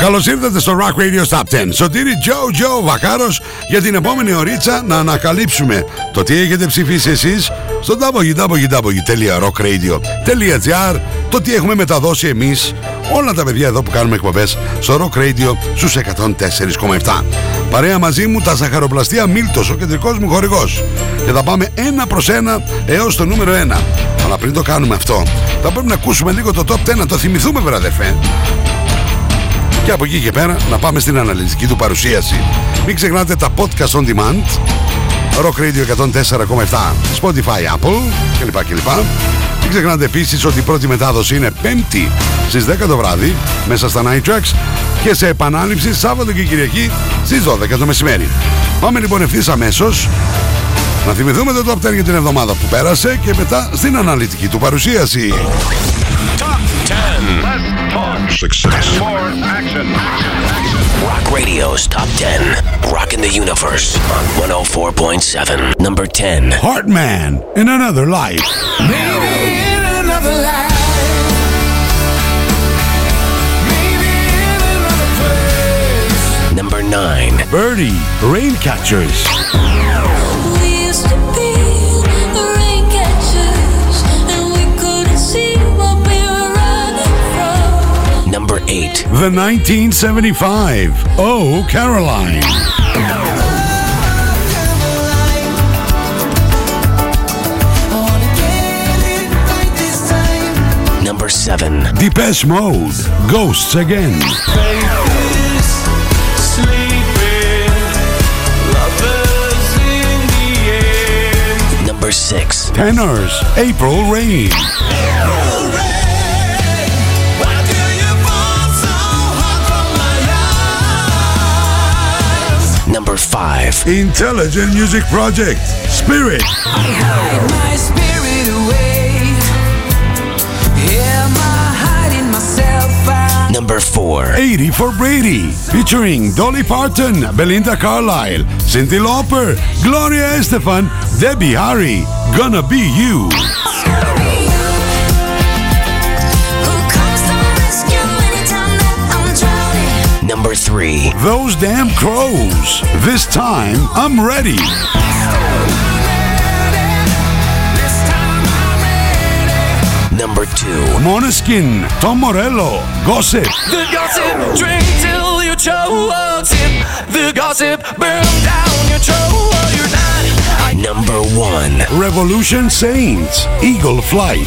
Καλώς ήρθατε στο Rock Radio Stop 10 Σωτήρι Τζο Τζο Βακάρος για την επόμενη ωρίτσα να ανακαλύψουμε το τι έχετε ψηφίσει εσείς στο www.rockradio.gr το τι έχουμε μεταδώσει εμείς όλα τα παιδιά εδώ που κάνουμε εκπομπές στο Rock Radio στους 104,7 Παρέα μαζί μου τα ζαχαροπλαστεία Μίλτος, ο κεντρικός μου χορηγός. Και θα πάμε ένα προς ένα έως το νούμερο 1 αλλά πριν το κάνουμε αυτό θα πρέπει να ακούσουμε λίγο το top 10 να το θυμηθούμε βραδεφέ και από εκεί και πέρα να πάμε στην αναλυτική του παρουσίαση. Μην ξεχνάτε τα podcast on demand Rock Radio 104,7 Spotify, Apple κλπ. κλπ. Μην ξεχνάτε επίσης ότι η πρώτη μετάδοση είναι 5η στις 10 το βράδυ μέσα στα Night Tracks και σε επανάληψη Σάββατο και Κυριακή στις 12 το μεσημέρι. Πάμε λοιπόν ευθύς αμέσως να θυμηθούμε το Top 10 για την εβδομάδα που πέρασε και μετά στην αναλυτική του παρουσίαση. Top 10. Less. Success. More action. Rock Radio's Top 10. Rocking the Universe on 104.7. Number 10. Heartman in Another Life. Maybe in another life. Maybe in another. Number 9. Birdie, Raincatchers. We 8. The 1975 Oh Caroline. Number 7. Depeche Mode. Ghosts Again. Number 6. Tenors. April Rain. Number 5. Intelligent Music Project. Spirit. Hide my spirit away. Am I hiding myself out? Number 4. 80 for Brady. Featuring Dolly Parton, Belinda Carlisle, Cindy Lauper, Gloria Estefan, Debbie Harry. Gonna be you. 3. Those damn crows. This time I'm ready. This time I'm ready. Number 2. Monoskin, Tom Morello, Gossip. The gossip, drink till you choke. Sip the gossip, burn down your throat. You're not. I Number 1. Revolution Saints, Eagle Flight.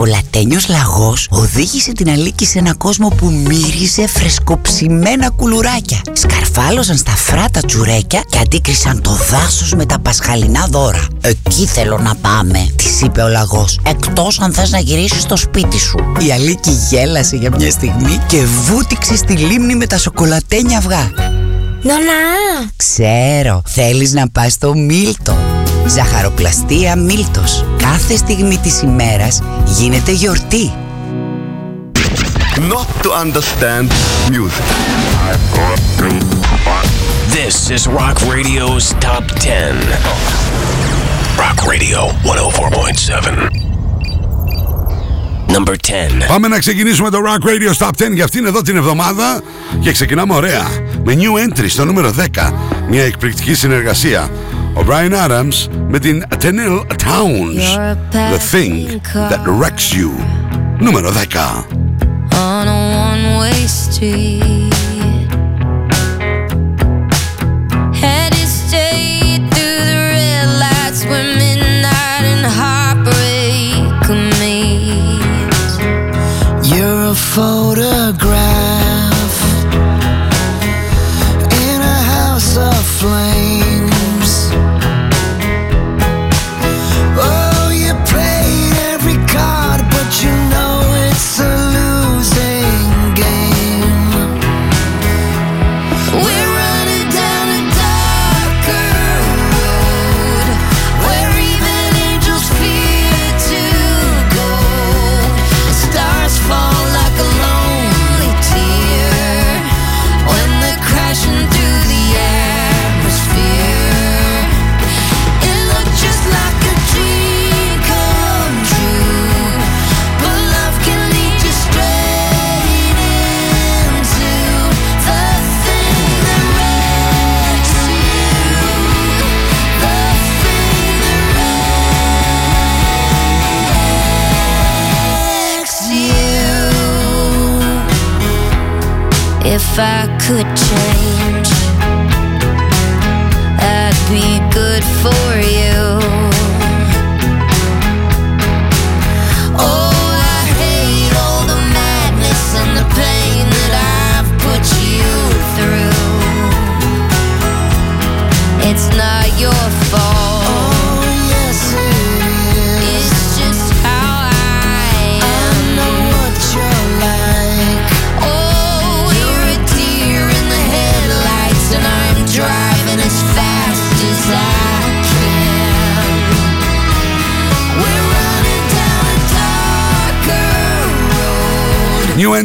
Ο σοκολατένιος λαγός οδήγησε την Αλίκη σε ένα κόσμο που μύριζε φρεσκοψημένα κουλουράκια. Σκαρφάλωσαν στα φράτα τσουρέκια και αντίκρισαν το δάσος με τα πασχαλινά δώρα. Εκεί θέλω να πάμε, της είπε ο λαγός. Εκτός αν θες να γυρίσεις στο σπίτι σου. Η Αλίκη γέλασε για μια στιγμή και βούτυξε στη λίμνη με τα σοκολατένια αυγά. Νονά! Ξέρω, θέλεις να πας στο Μίλτο. Ζαχαροπλαστεία Μίλτος. Κάθε στιγμή της ημέρας γίνεται γιορτή. not to understand music. This is Rock Radio's Top 10. Rock Radio 104.7. Number 10. Πάμε να ξεκινήσουμε το Rock Radio Stop 10 για αυτήν εδώ την εβδομάδα και ξεκινάμε ωραία με new entry στο νούμερο 10 μια εκπληκτική συνεργασία O'Brien Adams met in Atenil Towns, The Thing That Wrecks You, número 10. On a one-way street. Straight through the red lights midnight and heartbreak meet You're a photograph In a house of could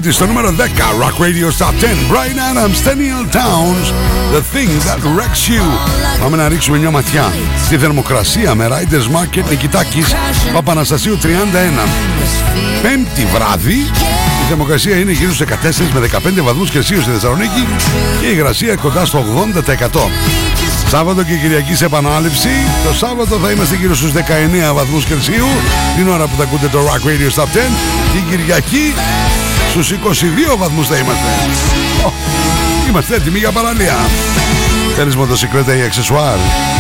20 στο νούμερο 10 Rock Radio Top 10 Brian Adams, Daniel Towns. The Thing That Wrecks You. Πάμε να ρίξουμε μια ματιά στη θερμοκρασία με Riders Market Νικητάκης Παπαναστασίου 31 Πέμπτη βράδυ. Η θερμοκρασία είναι γύρω στους 14 με 15 βαθμούς Κελσίου στη Θεσσαλονίκη και η υγρασία κοντά στο 80%. Σάββατο και Κυριακής σε επανάληψη. Το Σάββατο θα είμαστε γύρω στους 19 βαθμούς Κελσίου. Την ώρα που θα ακούτε το Rock Radio Stop 10. Την Κυριακή στους 22 βαθμούς θα είμαστε. Ω, Είμαστε έτοιμοι για παραλία. Θέλεις μοτοσυκλέτα ή αξεσουάρ;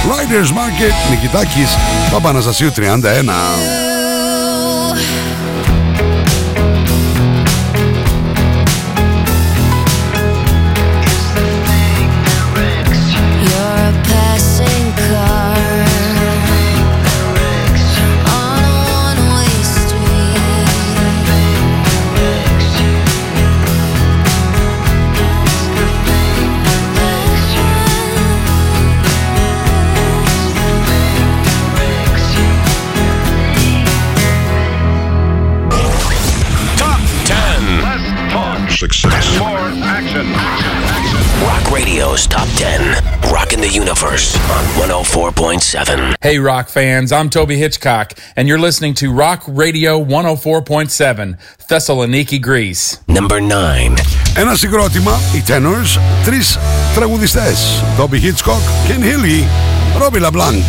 Riders Market Νικητάκης Παπαναστασίου 31. 104.7. Hey, rock fans, I'm Toby Hitchcock, and you're listening to Rock Radio 104.7, Thessaloniki, Greece. Number 9. Ένα συγκρότημα, οι Tenors, τρεις τραγουδιστές. Toby Hitchcock, Ken Healy, Robbie LeBlanc.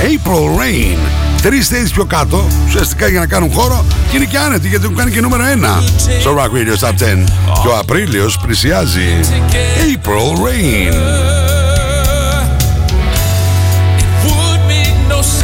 April Rain. Τρεις θέσεις πιο κάτω, ουσιαστικά για να κάνουν χώρο και είναι και άνετοι γιατί έχουν κάνει και νούμερο 1 στο Rock Radio Top 10. Και ο Απρίλιος πλησιάζει. April Rain. no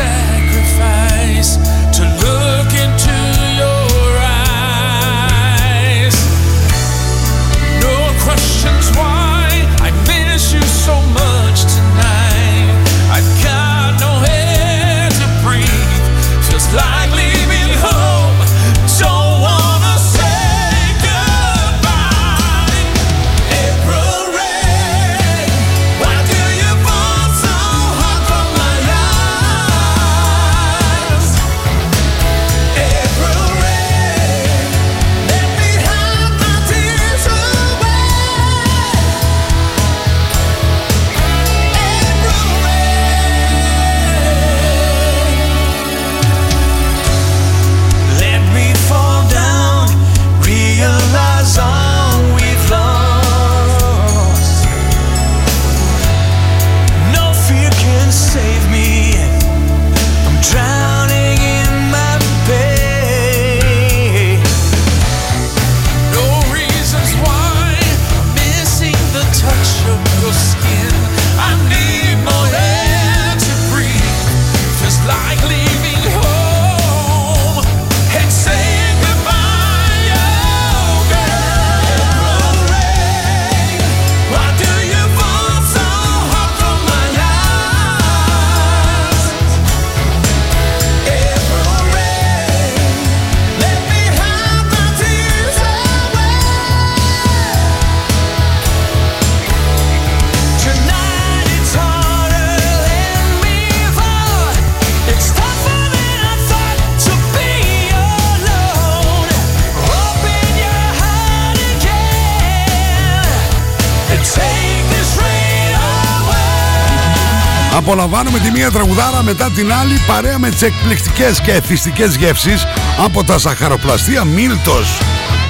Απολαμβάνουμε τη μία τραγουδάρα μετά την άλλη παρέα με τις εκπληκτικές και εθιστικές γεύσεις από τα ζαχαροπλαστεία Μίλτος.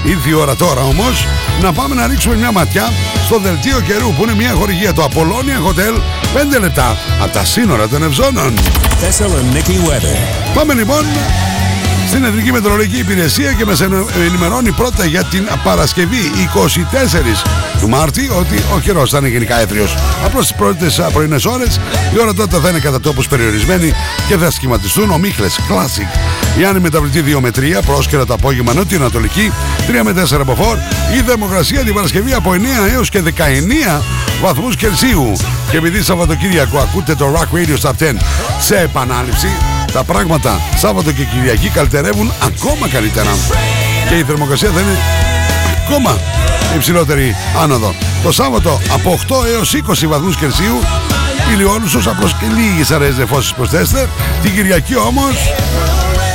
Ήρθε η ώρα τώρα όμως να πάμε να ρίξουμε μια ματιά στο δελτίο καιρού που είναι μια χορηγία του Apollonia Hotel 5 λεπτά από τα σύνορα των Ευζώνων. Thessaloniki weather. Πάμε λοιπόν στην Εθνική Μετρολογική Υπηρεσία και μας ενημερώνει πρώτα για την Παρασκευή 24 του Μάρτη ότι ο καιρός θα είναι γενικά έθριος. Απλώς τις πρώτες πρωινές ώρες η ώρα τότε θα είναι κατά τόπους περιορισμένη και θα σχηματιστούν ομίχλες Classic. Η άνη μεταβλητή 2 με 3, πρόσκαιρα το απόγευμα νότιο-ανατολική 3 με 4 από 4, η θερμοκρασία την Παρασκευή από 9 έως και 19 βαθμούς Κελσίου. Και επειδή Σαββατοκύριακο ακούτε το Rock Radio Stop 10 σε επανάληψη, τα πράγματα Σάββατο και Κυριακή καλυτερεύουν ακόμα καλύτερα. Και η θερμοκρασία θα είναι ακόμα υψηλότερη άνοδο. Το Σάββατο από 8 έως 20 βαθμούς Κελσίου ηλιόλουστος απλώς και λίγες αραιές νεφώσεις προσθέστε. Την Κυριακή όμως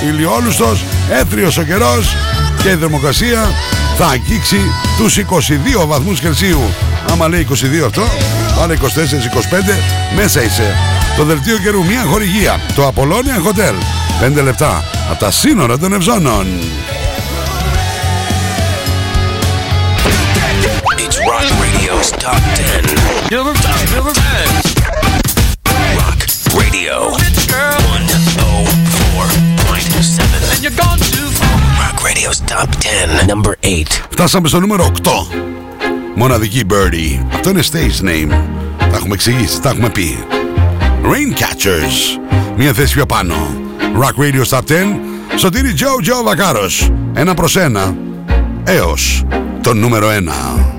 ηλιόλουστος, έθριος ο καιρός και η θερμοκρασία θα αγγίξει τους 22 βαθμούς Κελσίου. Άμα λέει 22 αυτό, πάνε 24-25, μέσα είσαι. Το δελτίο καιρού μια χορηγία. Το Apollonia Hotel. 5 λεπτά από τα σύνορα των Ευζώνων. It's Rock Radio's Top 10. Number 10. Rock Radio 104.7. And you're gone too far. Rock Radio's Top 10. Number 8. Φτάσαμε στο νούμερο 8. Μοναδική Birdie. Αυτό είναι stage name. Τα έχουμε εξηγήσει, τα έχουμε πει. Raincatchers. Μία θέση πιο πάνω. Rock Radio Top 10. Σωτήρι Joe Joe Βακάρος. Ένα προς ένα. Έως το νούμερο 1.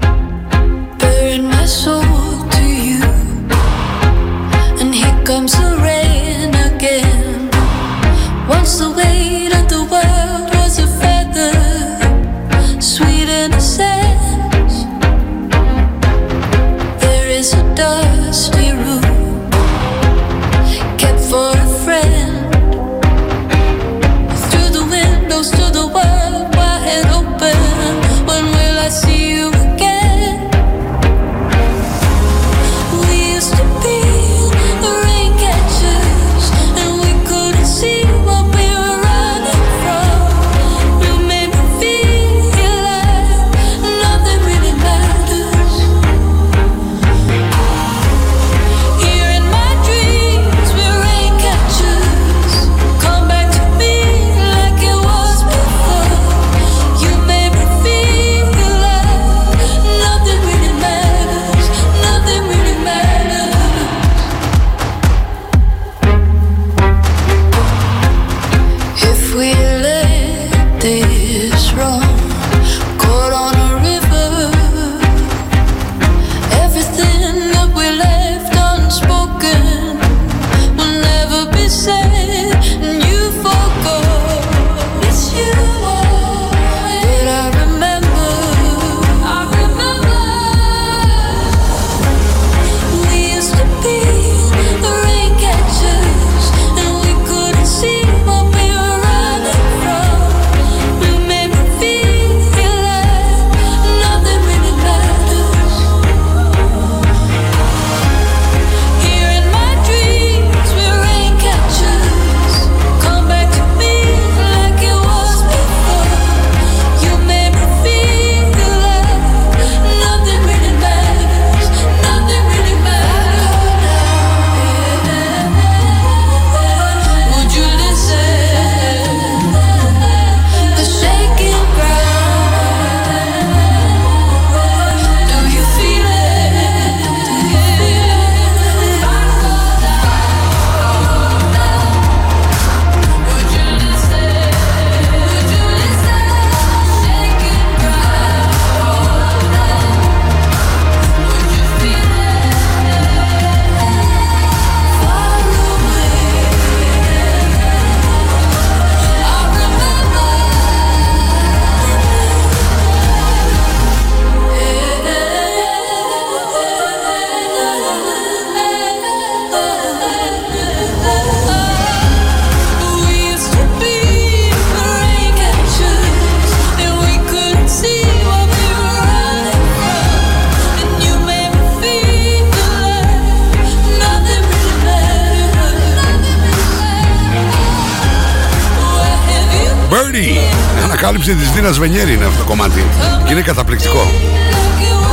Ανακάλυψη της Δίνας Βενιέρη είναι αυτό το κομμάτι. Και είναι καταπληκτικό.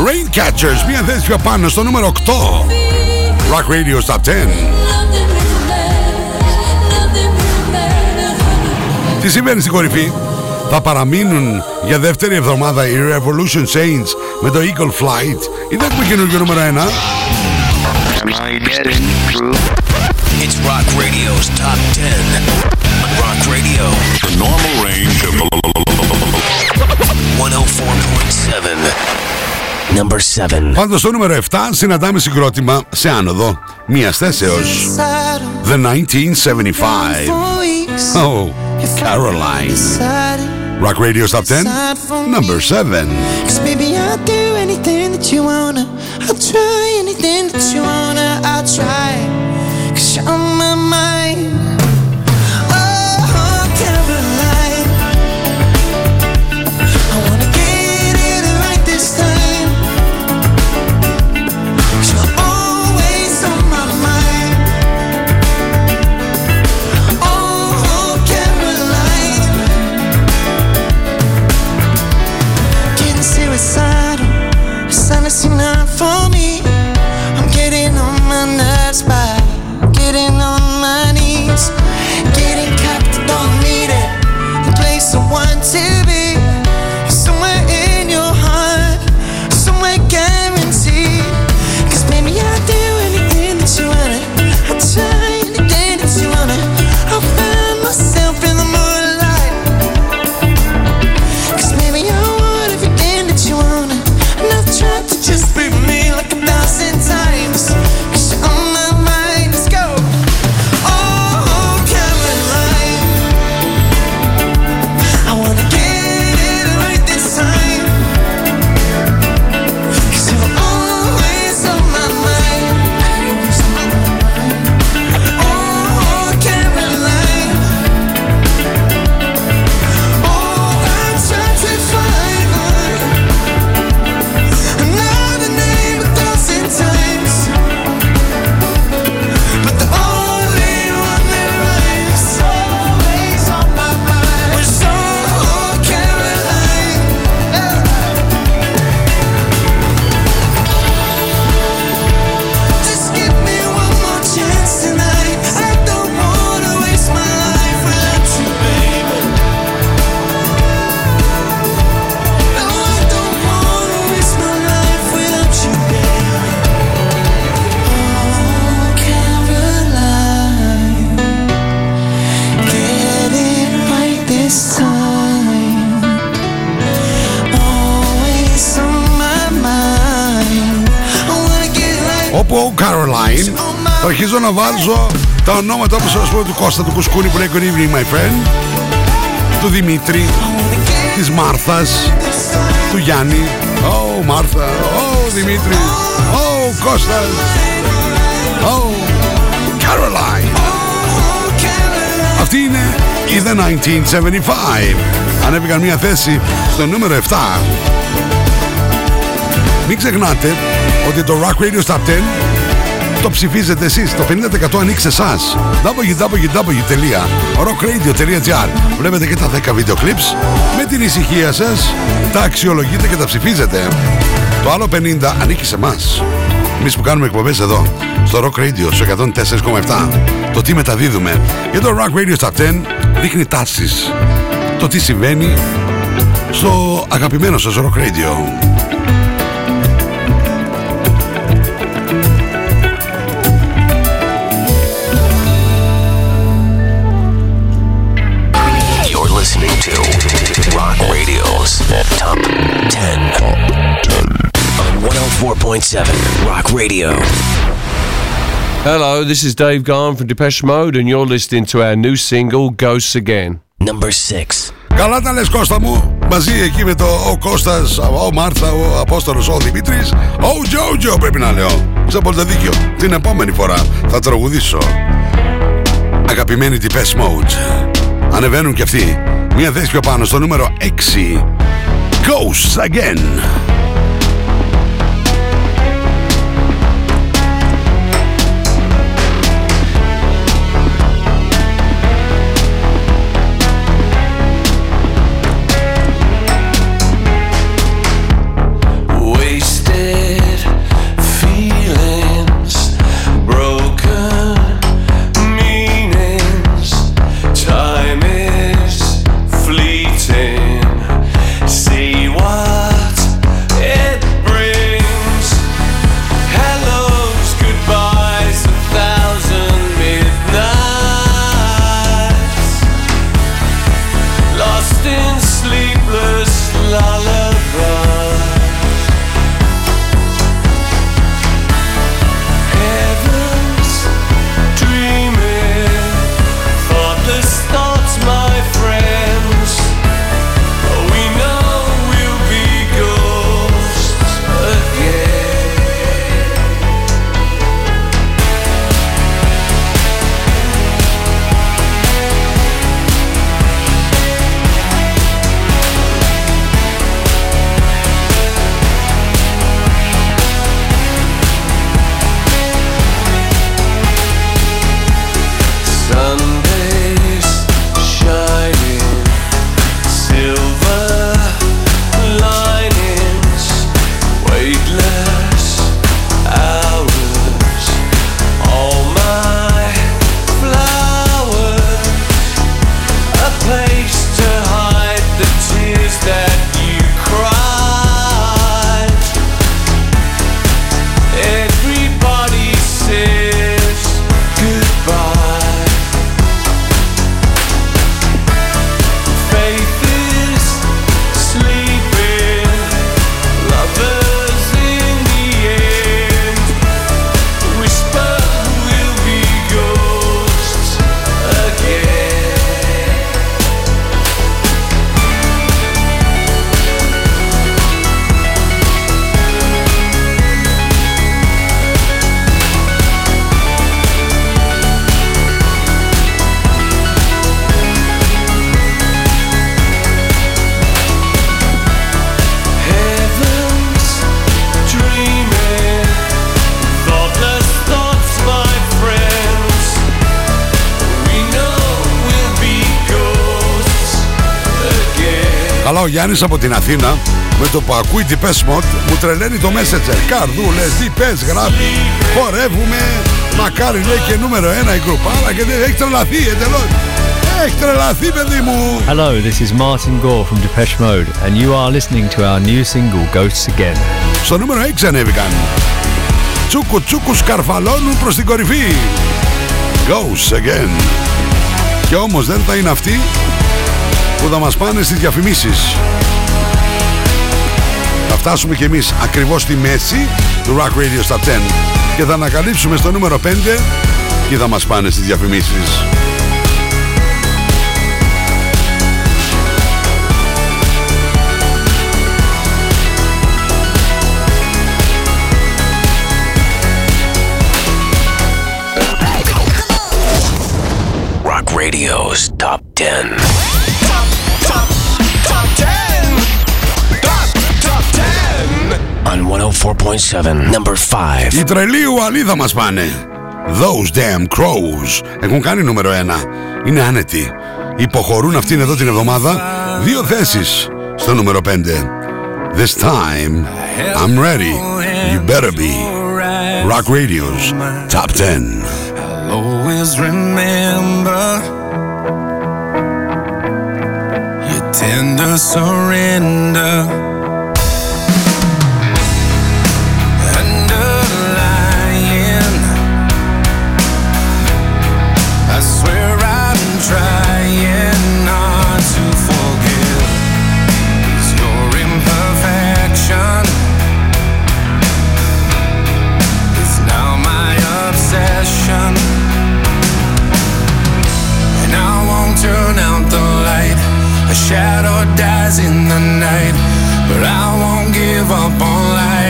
Raincatchers. Μία θέση πιο πάνω στο νούμερο 8. Rock Radio Top 10. Nothing really matters. Nothing really matters. Τι συμβαίνει στην κορυφή; Θα παραμείνουν για δεύτερη εβδομάδα οι Revolution Saints με το Eagle Flight ή δεν έχουμε καινούργιο νούμερο 1. It's Rock Radio's Top 10. Rock Radio, The normal range of 104.7. Number 7. Πάντως στο νούμερο 7 συναντάμε συγκρότημα σε άνοδο μίας θέσεως. The 1975. Oh, Caroline. Rock Radio Top 10, number 7. Cause baby, I'll do anything that you wanna. I'll try anything that you wanna. I'll try. Cause you're on my mind. Caroline θα αρχίζω να βάζω τα ονόματα όπως σας πω του Κώστα του Κουσκούνη που λέει Good evening my friend του Δημήτρη της Μάρθας του Γιάννη. Oh Μάρθα Oh Δημήτρη Oh Κώστας Oh Caroline. Αυτή είναι η The 1975 Ανέβηκαν μια θέση στο νούμερο 7 Μην ξεχνάτε ότι το Rock Radio Top 10 το ψηφίζετε εσείς. Το 50% ανοίξει σε εσάς. www.rockradio.gr Βλέπετε και τα 10 βίντεο clips. Με την ησυχία σας τα αξιολογείτε και τα ψηφίζετε. Το άλλο 50 ανήκει σε εμάς. Εμείς που κάνουμε εκπομπές εδώ, στο Rock Radio, στο 104,7. Το τι μεταδίδουμε. Και το Rock Radio Top 10 δείχνει τάσεις. Το τι συμβαίνει στο αγαπημένο σας Rock Radio. 104.7 Rock Radio. Hello, this is Dave Garn from Depeche Mode, and you're listening to our new single, Ghosts Again. Number 6. Καλά τα λες Κώστα μου. Μαζί εκεί με το ο Κώστας Ο Μάρθα, ο Απόστολος, ο Δημήτρης. Ο Τζότζο πρέπει να λέω. Είσαι απόλυτα δίκιο Την επόμενη φορά θα τραγουδήσω. Αγαπημένη Depeche Mode. Ανεβαίνουν και αυτοί. Μια θέση πιο πάνω στο νούμερο 6 Ghosts Again Γιάννης από την Αθήνα με το που ακούει την Mode μου τρελαίνει το Messenger. Καρδούλες, τι πες, γράφει. Χορεύουμε. Μακάρι λέει και νούμερο ένα η γκρουπάρα και δεν έχει τρελαθεί εντελώς. Έχει τρελαθεί παιδί μου. Hello, this is Martin Gore from Depeche Mode, and you are listening to our new single Ghosts Again. Στο νούμερο 6 ανέβηκαν. Τσούκου τσούκου σκαρφαλώνουν προς την κορυφή. Goes again. Και όμως δεν θα είναι αυτοί που θα μας πάνε στις διαφημίσεις. Θα φτάσουμε κι εμείς ακριβώς στη μέση του Rock Radio Stop 10 και θα ανακαλύψουμε στο νούμερο 5 και θα μας πάνε στις διαφημίσεις. Οι τρελοί Ουαλίδα μας πάνε. Those damn crows έχουν κάνει νούμερο 1. Είναι άνετοι. Υποχωρούν αυτήν εδώ την εβδομάδα δύο θέσεις στο νούμερο 5. This time I'm ready. You better be. Rock Radio's Top 10. I'll always remember your tender surrender. Shadow dies in the night. But I won't give up on life.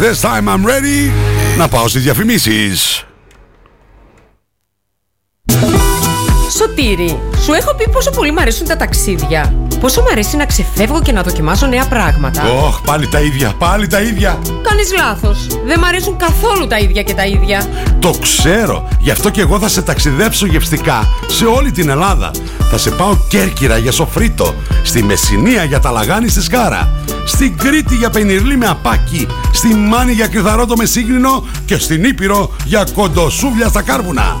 This time I'm ready. Να πάω στις διαφημίσεις. Σωτήρη, σου έχω πει πόσο πολύ μου αρέσουν τα ταξίδια. Πόσο μου αρέσει να ξεφεύγω και να δοκιμάσω νέα πράγματα. Ωχ, πάλι τα ίδια, πάλι τα ίδια. Κάνεις λάθος. Δεν μου αρέσουν καθόλου τα ίδια και τα ίδια. Το ξέρω. Γι' αυτό και εγώ θα σε ταξιδέψω γευστικά σε όλη την Ελλάδα. Θα σε πάω Κέρκυρα για σοφρίτο, στη Μεσσηνία για τα λαγάνι στη Σκάρα, στην Κρήτη για πενιρλί με απάκι, στη Μάνη για κρυθαρότο με σύγχρονο και στην Ήπειρο για κοντοσούβλια στα κάρβουνα.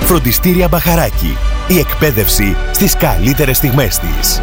Φροντιστήρια Μπαχαράκι. Η εκπαίδευση στις καλύτερες στιγμές της.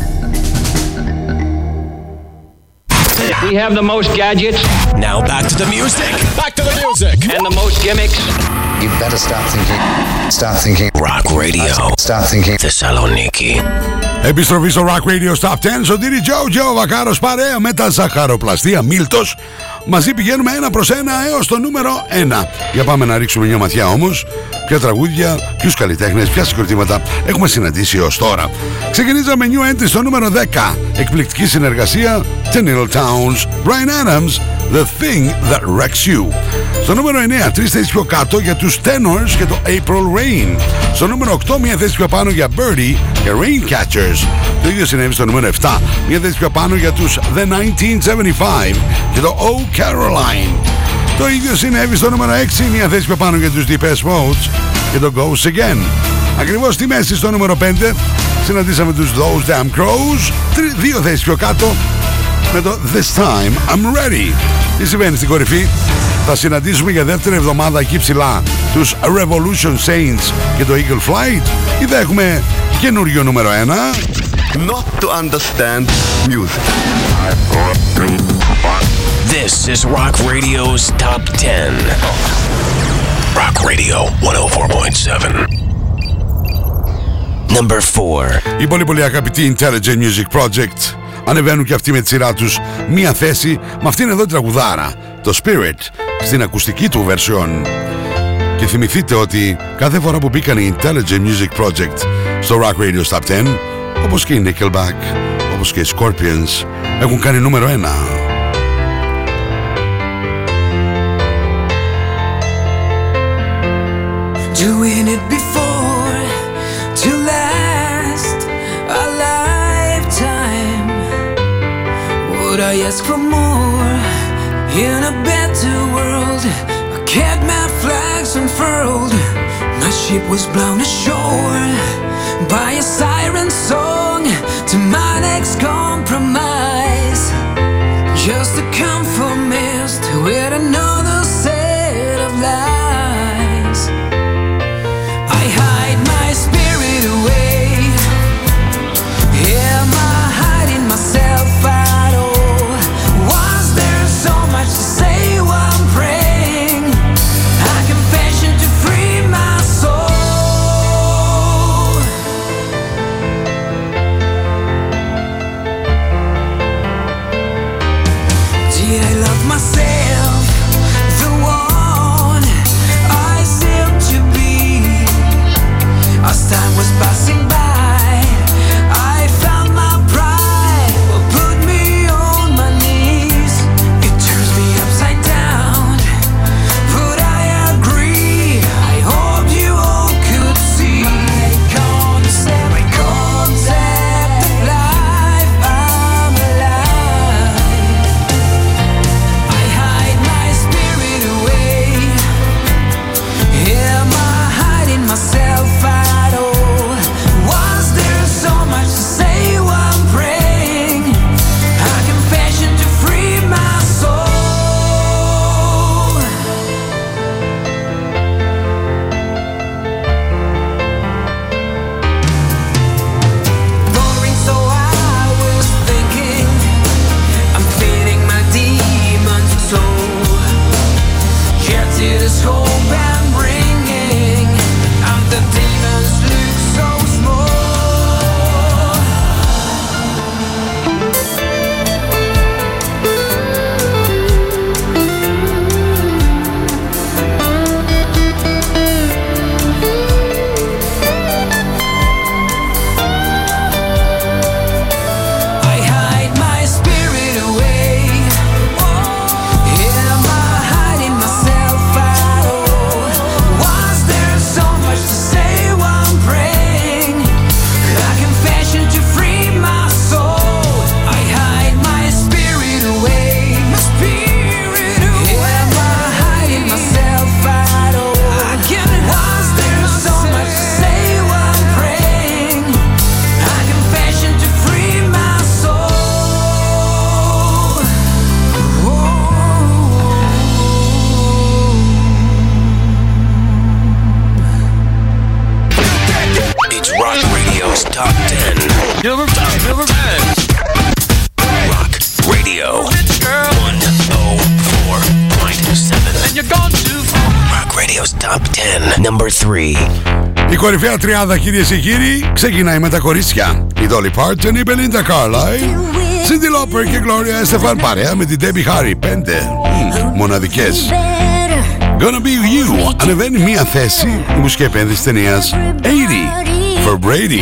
We have the most gadgets. Now back to the music. Back to the music. And the most gimmicks. You better stop thinking. Stop thinking. Rock radio. Stop thinking. Thessaloniki. Επιστροφή στο Rock Radio Stop 10. Σωτήρι Τζο, Τζο Βακάρος παρέα με τα ζαχαροπλαστεία Μίλτος. Μαζί πηγαίνουμε ένα προς ένα έως το νούμερο 1. Για πάμε να ρίξουμε μια ματιά όμως. Ποια τραγούδια, ποιους καλλιτέχνες, ποια συγκροτήματα έχουμε συναντήσει έως τώρα. Ξεκινήσαμε new entry στο νούμερο 10. Εκπληκτική συνεργασία The Needle Towns, Brian Adams, The Thing That Wrecks You. Στο νούμερο 9, τρεις θέσεις πιο κάτω για τους Tenors και το April Rain. Στο νούμερο 8, μια θέση πιο πάνω για Birdie και Raincatchers. Το ίδιο συνέβη στο νούμερο 7, μια θέση πιο πάνω για τους The 1975 και το Oh Caroline. Το ίδιο συνέβη στο νούμερο 6, μια θέση πιο πάνω για τους Deepest Modes και το Goes Again. Ακριβώς στη μέση στο νούμερο 5 συναντήσαμε τους Those Damn Crows, τρι- δύο θέσεις πιο κάτω με το This Time I'm Ready. Τι συμβαίνει στην κορυφή; Θα συναντήσουμε για δεύτερη εβδομάδα εκεί ψηλά τους Revolution Saints και το Eagle Flight ή θα έχουμε καινούριο νούμερο 1. Not to understand music. This is Rock Radio's Top 10. Rock Radio 104.7. Number 4. Η πολύ πολύ αγαπητή Intelligent Music Project ανεβαίνουν και αυτοί με τη σειρά τους μία θέση με αυτήν εδώ την τραγουδάρα, το Spirit, στην ακουστική του version. Και θυμηθείτε ότι κάθε φορά που μπήκαν οι Intelligent Music Project στο Rock Radio Top 10, όπως και οι Nickelback, όπως και οι Scorpions, έχουν κάνει νούμερο 1. Doing it before to last a lifetime. Would I ask for more in a better world? I kept furled, my ship was blown ashore by a siren song to my next compromise. Just a comfort mist with another set of lies. Η κορυφαία τριάδα κυρίες και κύριοι ξεκινάει με τα κορίτσια. Η Dolly Parton, η Belinda Carlisle, Cindy Lauper και Gloria Estefan παρέα με την Debbie Harry. Πέντε μοναδικές. Gonna be you. Ανεβαίνει μία θέση η μουσική επένδυση ταινίας 80 for Brady.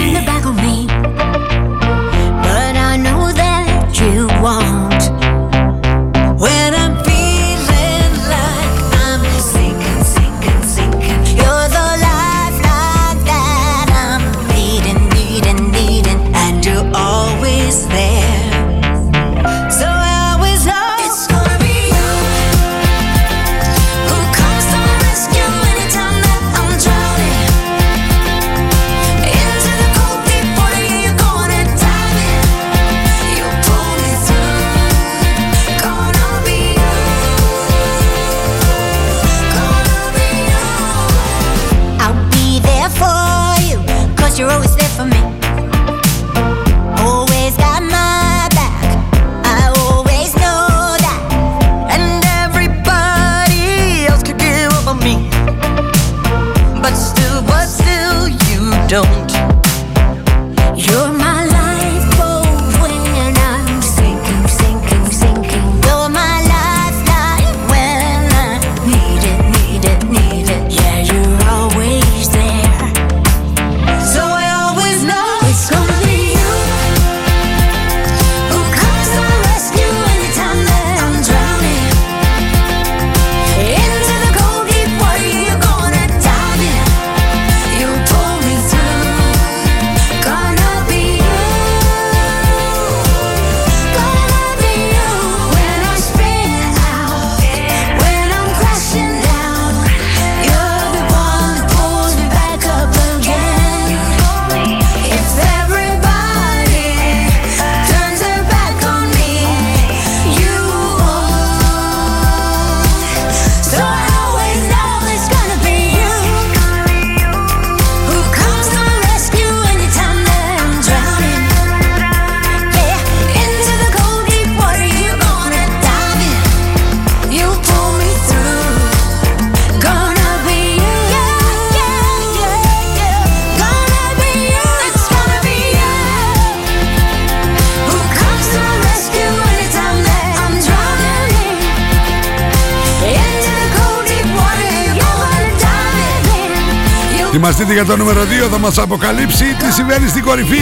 Για το νούμερο 2 θα μας αποκαλύψει τι συμβαίνει στην κορυφή.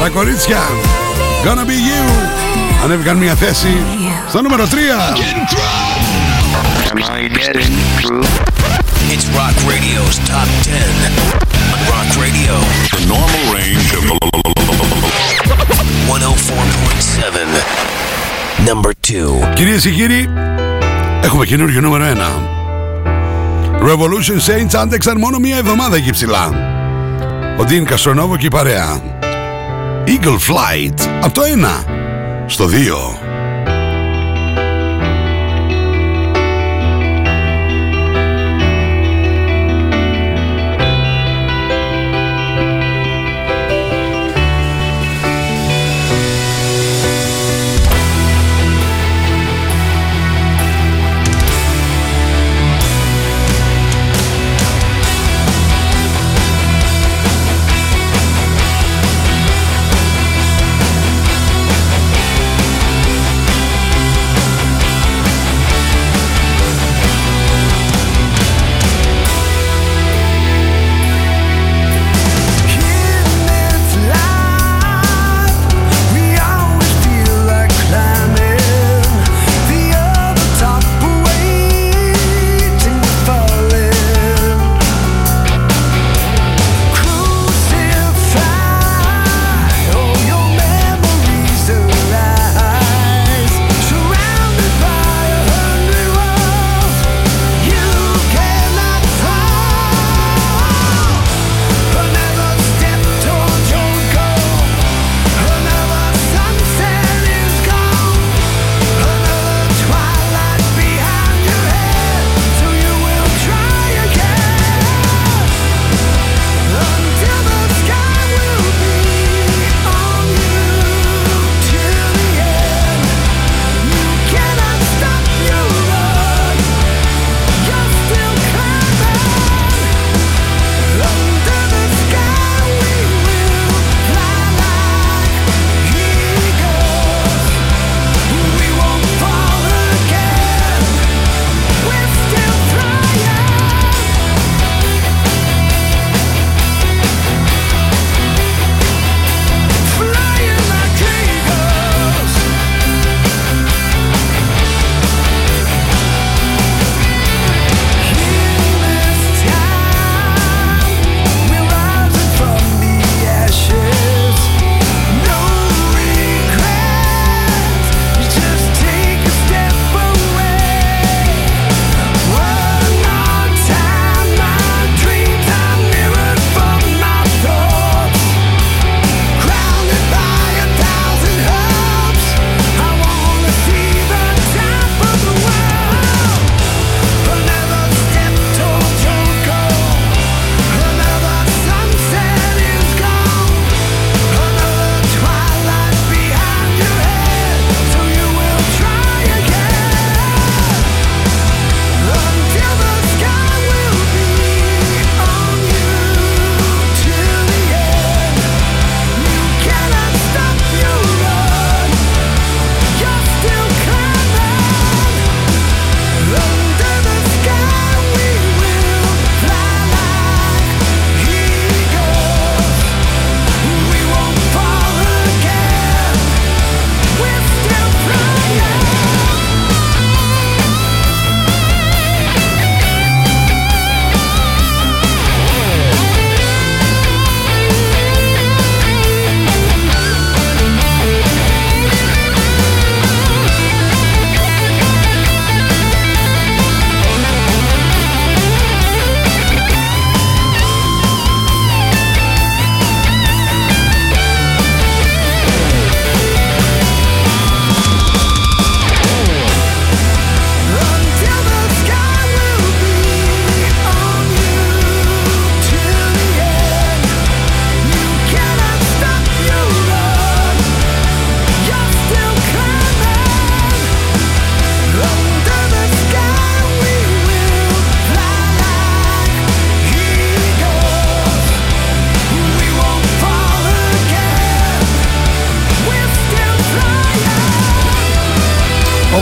Τα κορίτσια. Gonna be you. Ανέβηκαν μια θέση στο νούμερο 3. It's Rock Radio's Top 10 on Rock Radio. The normal range of 104.7. Number 2. Κυρίες και κύριοι, έχουμε καινούργιο νούμερο 1. Revolution Saints άντεξαν μόνο μία εβδομάδα εκεί ψηλά. Ο Dean Καστρονόβο και η παρέα. Eagle Flight από το 1 στο 2.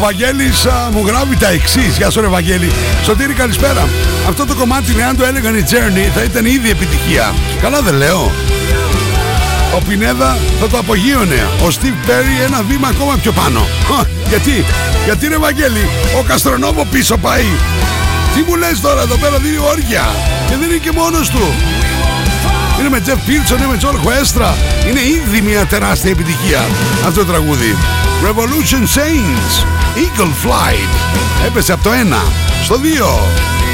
Βαγγέλης α, μου γράφει τα εξής. Γεια σου, ρε Βαγγέλη. Σωτήρη, καλησπέρα. Αυτό το κομμάτι, αν το έλεγαν οι Journey, θα ήταν ήδη επιτυχία. Καλά δεν λέω. Ο Πινέδα θα το απογείωνε. Ο Steve Perry ένα βήμα ακόμα πιο πάνω. Χα, γιατί, γιατί ρε Βαγγέλη, ο Καστρονόμο πίσω πάει. Τι μου λες τώρα, εδώ πέρα δίνει όρια. Και δεν είναι και μόνος του. Είναι με Jeff Pearson, είναι με John Huestra. Είναι ήδη μια τεράστια επιτυχία αυτό το τραγούδι. Revolution Saints, Eagle Flight. Έπεσε από το 1 στο 2.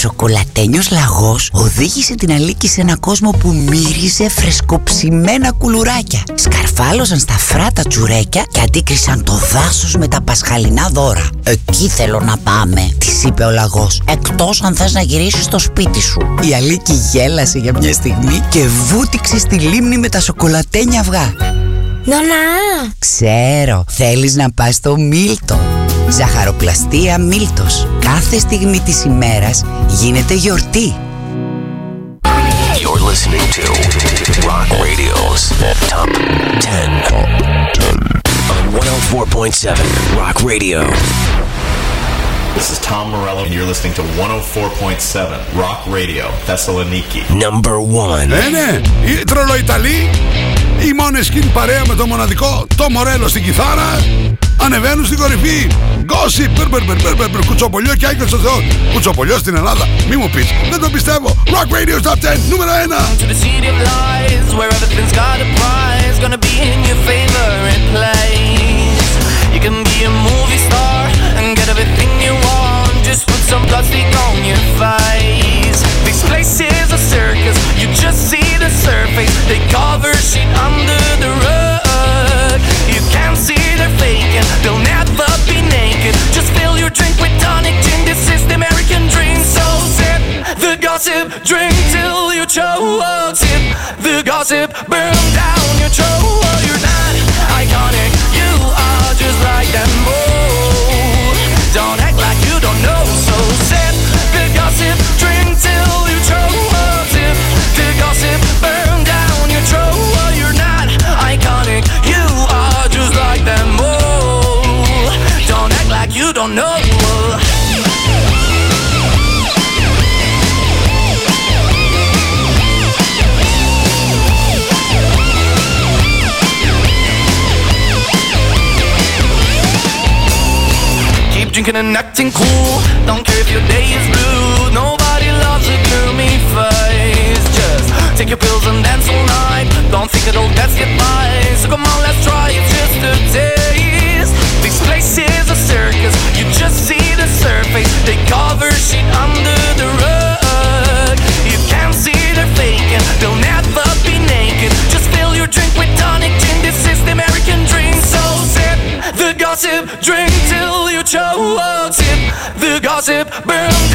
Σοκολατένιος λαγός οδήγησε την Αλίκη σε ένα κόσμο που μύριζε φρεσκοψημένα κουλουράκια. Σκαρφάλωσαν στα φράτα τσουρέκια και αντίκρισαν το δάσος με τα πασχαλινά δώρα. Εκεί θέλω να πάμε, της είπε ο λαγός. Εκτός αν θες να γυρίσεις στο σπίτι σου. Η Αλίκη γέλασε για μια στιγμή και βούτυξε στη λίμνη με τα σοκολατένια αυγά. Νονά! Ξέρω, θέλεις να πας στο Μίλτο. Ζαχαροπλαστεία Μίλτος. Κάθε στιγμή της ημέρας γίνεται γιορτή. You're listening to Rock Radio's 10 on 104.7 Rock Radio. This is Tom Morello, and you're listening to 104.7 Rock Radio, Θεσσαλονίκη. Number one. Ε, ναι, ε, η η μόνη σκην παρέα με το μοναδικό, το Μορέλο στην κιθάρα ανεβαίνουν στην κορυφή. Γκόσι, μπερμπερμπερμπερμπερ, κουτσοπολιό και άγγελος στο Θεός. Κουτσοπολιό στην Ελλάδα, μη μου πεις, δεν το πιστεύω. Rock Radio Top 10, νούμερο 1. Acting cool. Don't care if your day is blue. Nobody loves a gloomy face. Just take your pills and dance all night. Don't think it'll you by. So come on, let's try it just a taste. This place is a circus. You just see the surface. They cover shit under the gossip, burn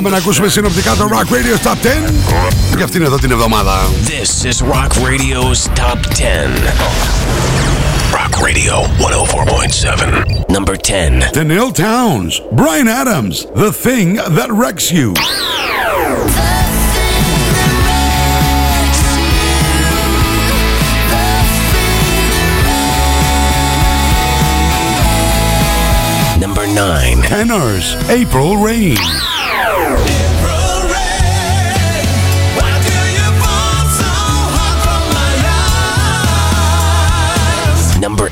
Πάμε να ακούσουμε συνοπτικά το Rock Radio Top 10 για αυτήν εδώ την εβδομάδα. This is Rock Radio's Top 10. Rock Radio 104.7. Number 10. The Neil Towns, Brian Adams, The Thing That Wrecks You. Number 9. Tenors, April Rain.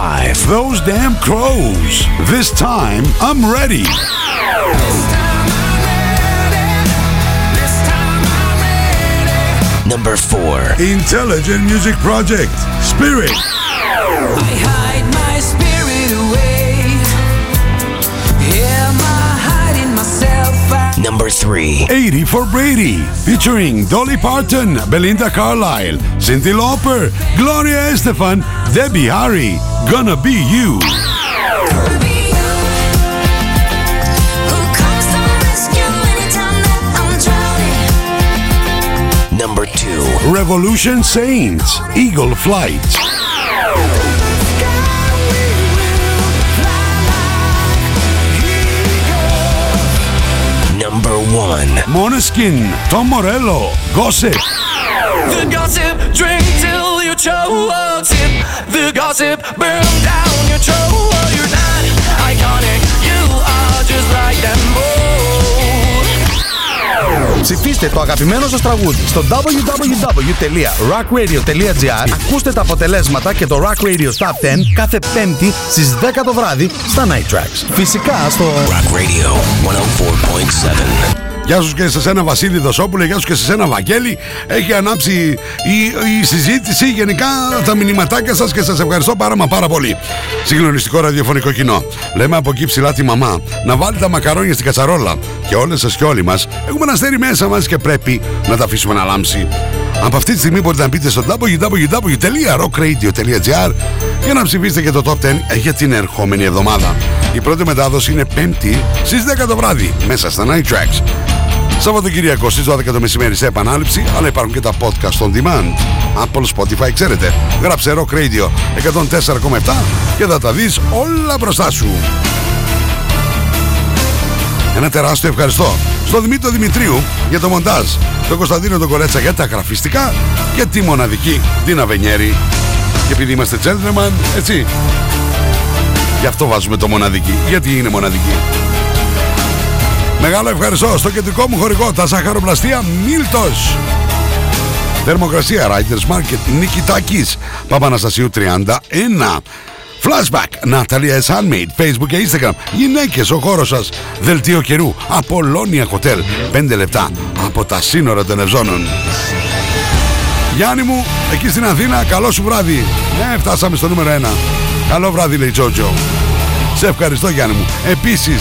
Number 5. Those damn crows. This time, I'm ready. Number 4. Intelligent Music Project. Spirit. I hide my spirit away. Am I hiding myself? I Number 3. 80 for Brady. Featuring Dolly Parton, Belinda Carlisle, Cindy Lauper, Gloria Estefan, Debbie Harry. Gonna be you. Number 2. Revolution Saints. Eagle Flight. Number 1. Moneskin. Tom Morello. Gossip. The gossip, drink till you choke. Sip the gossip, burn down your throat. You're not iconic, you are just like them all. Ψηφίστε το αγαπημένο σας τραγούδι στο www.rockradio.gr Ακούστε τα αποτελέσματα και το Rock Radio Top 10 κάθε πέμπτη στις 10 το βράδυ στα Night Tracks. Φυσικά στο Rock Radio 104.7. Γεια σου και σε σένα Βασίλη Δοσόπουλε, γεια σου και σε σένα Βαγγέλη. Έχει ανάψει η, η συζήτηση, γενικά τα μηνυματάκια σας και σας ευχαριστώ πάρα μα πάρα πολύ. Συγκλονιστικό ραδιοφωνικό κοινό. Λέμε από εκεί ψηλά τη μαμά να βάλει τα μακαρόνια στην κατσαρόλα. Και όλες σας και όλοι μας έχουμε ένα αστέρι μέσα μας και πρέπει να τα αφήσουμε να λάμψει. Από αυτή τη στιγμή μπορείτε να μπείτε στο www.rockradio.gr για να ψηφίσετε και το Top 10 για την ερχόμενη εβδομάδα. Η πρώτη μετάδοση είναι 5η στις 10 το βράδυ μέσα στα Night Tracks. Σαββατοκυριακό στις 12 το μεσημέρι σε επανάληψη, αλλά υπάρχουν και τα podcast on demand. Apple, Spotify, ξέρετε. Γράψε Rock Radio 104,7 και θα τα δεις όλα μπροστά σου. Ένα τεράστιο ευχαριστώ στον Δημήτρη Δημητρίου για το μοντάζ, τον Κωνσταντίνο τον Κορέτσα για τα γραφιστικά και τη μοναδική την Αβενιέρη. Και επειδή είμαστε gentleman, έτσι, γι' αυτό βάζουμε το μοναδική, γιατί είναι μοναδική. Μεγάλο ευχαριστώ στο κεντρικό μου χορηγό, τα ζαχαροπλαστεία Μίλτος. Θερμοκρασία Riders Market Νικητάκης Παπαναστασίου 31 Flashback Ναταλία S. Handmade Facebook και Instagram Γυναίκες ο χώρος σας Δελτίο καιρού Απολώνια Hotel 5 λεπτά από τα σύνορα των Ευζώνων Γιάννη μου, εκεί στην Αθήνα, καλό σου βράδυ. Ναι, φτάσαμε στο νούμερο 1. Καλό βράδυ, λέει Τζότζο. Σε ευχαριστώ, Γιάννη μου. Επίσης,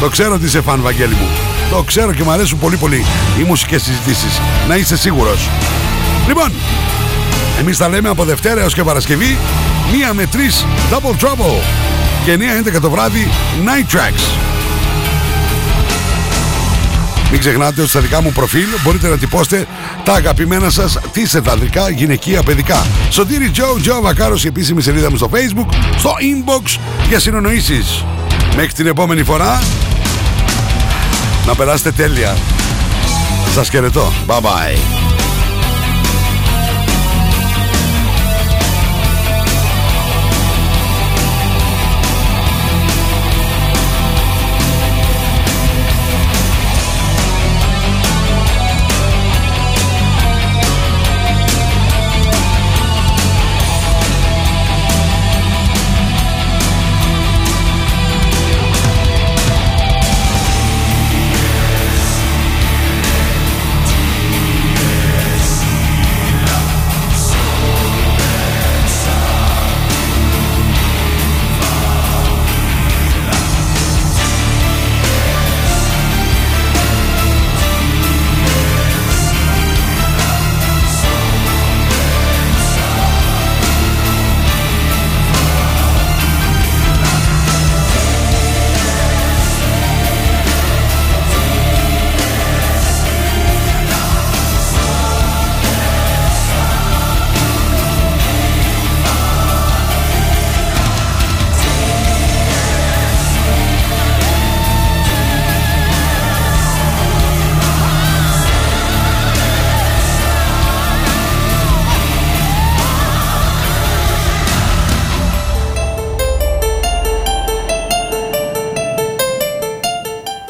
το ξέρω ότι είσαι φαν, Βαγγέλη μου. Το ξέρω και μου αρέσουν πολύ πολύ οι μουσικές συζητήσεις. Να είσαι σίγουρος. Λοιπόν, εμείς τα λέμε από Δευτέρα έως και Παρασκευή, μία με τρεις Double Trouble και 9-11 το βράδυ Night Tracks. Μην ξεχνάτε ότι στα δικά μου προφίλ μπορείτε να τυπώσετε τα αγαπημένα σας t-shirt ανδρικά, γυναικεία, παιδικά. Σωτήρι Τζο, Τζο Βακάρος, η επίσημη σελίδα μου στο facebook, στο inbox για συνονοήσεις. Μέχρι την επόμενη φορά, να περάσετε τέλεια. Σας χαιρετώ. Bye bye.